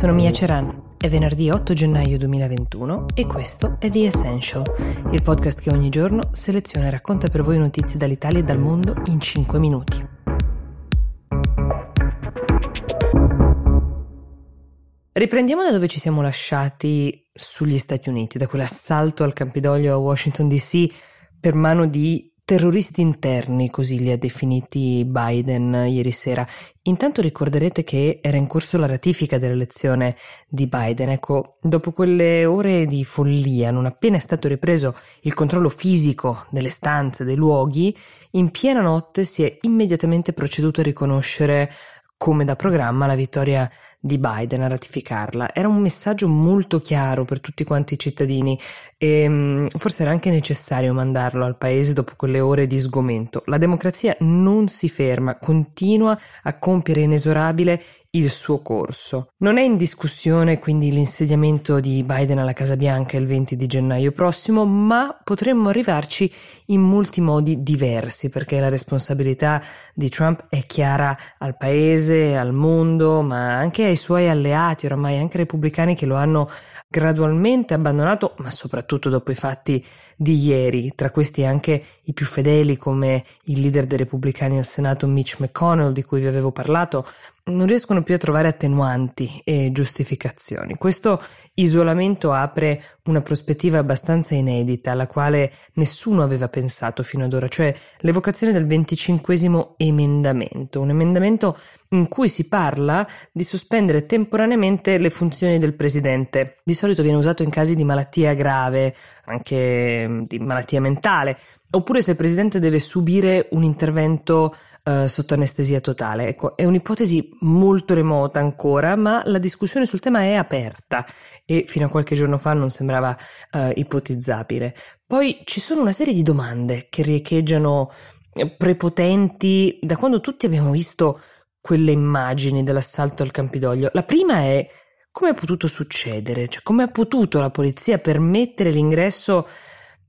sono Mia Ceran. È venerdì 8 gennaio 2021 e questo è The Essential, il podcast che ogni giorno seleziona e racconta per voi notizie dall'Italia e dal mondo in 5 minuti. Riprendiamo da dove ci siamo lasciati sugli Stati Uniti, da quell'assalto al Campidoglio a Washington DC per mano di terroristi interni, così li ha definiti Biden ieri sera. Intanto ricorderete che era in corso la ratifica dell'elezione di Biden. Ecco, dopo quelle ore di follia, non appena è stato ripreso il controllo fisico delle stanze, dei luoghi, in piena notte si è immediatamente proceduto a riconoscere come da programma la vittoria di Biden a ratificarla. Era un messaggio molto chiaro per tutti quanti i cittadini e mm, forse era anche necessario mandarlo al paese dopo quelle ore di sgomento. La democrazia non si ferma, continua a compiere inesorabile il suo corso. Non è in discussione quindi l'insediamento di Biden alla Casa Bianca il 20 di gennaio prossimo, ma potremmo arrivarci in molti modi diversi perché la responsabilità di Trump è chiara al paese, al mondo, ma anche ai suoi alleati, oramai anche repubblicani che lo hanno gradualmente abbandonato, ma soprattutto dopo i fatti di ieri, tra questi anche i più fedeli come il leader dei repubblicani al Senato Mitch McConnell di cui vi avevo parlato, non riescono più a trovare attenuanti e giustificazioni. Questo isolamento apre una prospettiva abbastanza inedita alla quale nessuno aveva pensato fino ad ora, cioè l'evocazione del venticinquesimo emendamento, un emendamento in cui si parla di sospendere temporaneamente le funzioni del presidente. Di solito viene usato in casi di malattia grave, anche mm, di malattia mentale, oppure se il presidente deve subire un intervento uh, sotto anestesia totale. Ecco, è un'ipotesi molto remota ancora, ma la discussione sul tema è aperta e fino a qualche giorno fa non sembrava uh, ipotizzabile. Poi ci sono una serie di domande che riecheggiano eh, prepotenti da quando tutti abbiamo visto quelle immagini dell'assalto al Campidoglio. La prima è come è potuto succedere? Cioè, come ha potuto la polizia permettere l'ingresso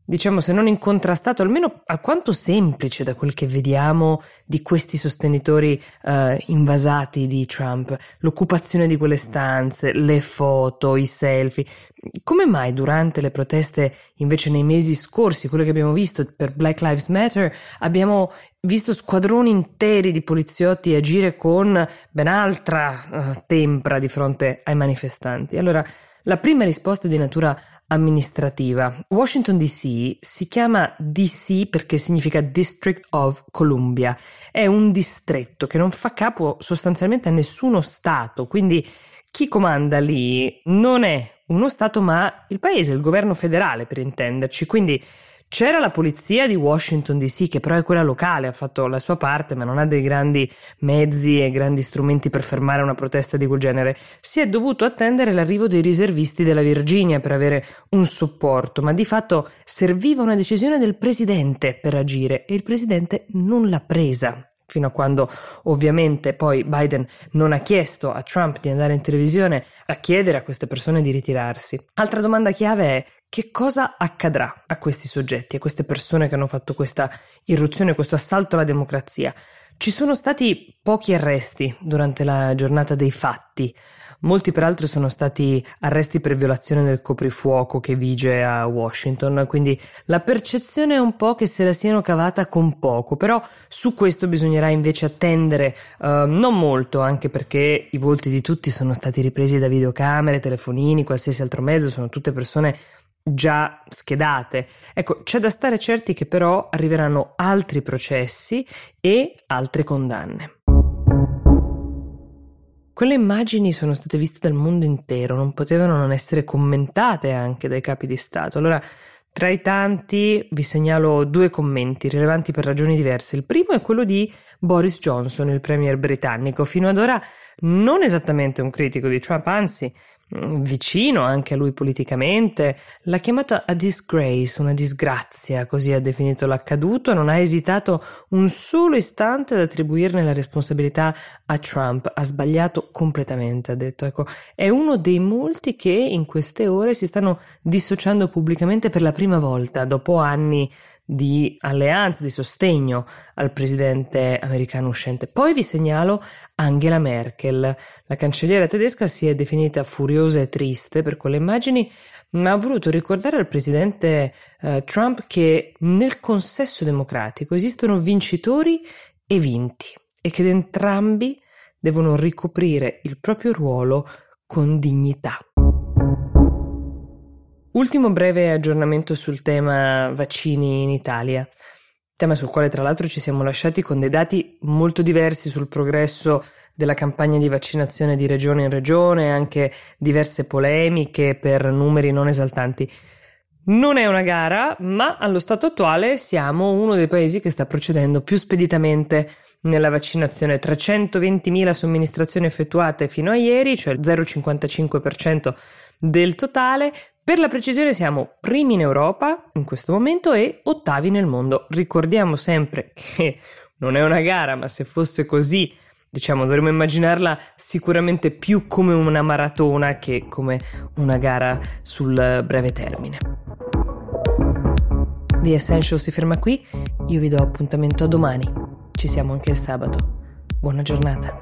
diciamo se non incontrastato, almeno alquanto semplice da quel che vediamo di questi sostenitori uh, invasati di Trump, l'occupazione di quelle stanze, le foto, i selfie. Come mai durante le proteste, invece nei mesi scorsi, quello che abbiamo visto per Black Lives Matter, abbiamo visto squadroni interi di poliziotti agire con ben altra uh, tempra di fronte ai manifestanti? Allora, la prima risposta è di natura amministrativa. Washington DC si chiama DC perché significa District of Columbia. È un distretto che non fa capo sostanzialmente a nessuno Stato, quindi chi comanda lì non è uno Stato ma il paese, il governo federale per intenderci. Quindi c'era la polizia di Washington DC, che però è quella locale, ha fatto la sua parte, ma non ha dei grandi mezzi e grandi strumenti per fermare una protesta di quel genere. Si è dovuto attendere l'arrivo dei riservisti della Virginia per avere un supporto, ma di fatto serviva una decisione del presidente per agire e il presidente non l'ha presa fino a quando ovviamente poi Biden non ha chiesto a Trump di andare in televisione a chiedere a queste persone di ritirarsi. Altra domanda chiave è che cosa accadrà a questi soggetti, a queste persone che hanno fatto questa irruzione, questo assalto alla democrazia? Ci sono stati pochi arresti durante la giornata dei fatti, molti peraltro sono stati arresti per violazione del coprifuoco che vige a Washington, quindi la percezione è un po' che se la siano cavata con poco, però su questo bisognerà invece attendere uh, non molto, anche perché i volti di tutti sono stati ripresi da videocamere, telefonini, qualsiasi altro mezzo, sono tutte persone già schedate. Ecco, c'è da stare certi che però arriveranno altri processi e altre condanne. Quelle immagini sono state viste dal mondo intero, non potevano non essere commentate anche dai capi di Stato. Allora, tra i tanti vi segnalo due commenti rilevanti per ragioni diverse. Il primo è quello di Boris Johnson, il premier britannico, fino ad ora non esattamente un critico di Trump, anzi vicino anche a lui politicamente, l'ha chiamata a disgrace, una disgrazia, così ha definito l'accaduto, non ha esitato un solo istante ad attribuirne la responsabilità a Trump, ha sbagliato completamente, ha detto, ecco, è uno dei molti che in queste ore si stanno dissociando pubblicamente per la prima volta, dopo anni di alleanza, di sostegno al presidente americano uscente. Poi vi segnalo Angela Merkel. La cancelliera tedesca si è definita furiosa e triste per quelle immagini, ma ha voluto ricordare al presidente eh, Trump che nel consesso democratico esistono vincitori e vinti e che entrambi devono ricoprire il proprio ruolo con dignità. Ultimo breve aggiornamento sul tema vaccini in Italia, tema sul quale tra l'altro ci siamo lasciati con dei dati molto diversi sul progresso della campagna di vaccinazione di regione in regione, anche diverse polemiche per numeri non esaltanti. Non è una gara, ma allo stato attuale siamo uno dei paesi che sta procedendo più speditamente nella vaccinazione. 320.000 somministrazioni effettuate fino a ieri, cioè il 0,55% del totale. Per la precisione siamo primi in Europa in questo momento e ottavi nel mondo. Ricordiamo sempre che non è una gara, ma se fosse così, diciamo, dovremmo immaginarla sicuramente più come una maratona che come una gara sul breve termine. The Essential si ferma qui, io vi do appuntamento a domani. Ci siamo anche il sabato. Buona giornata.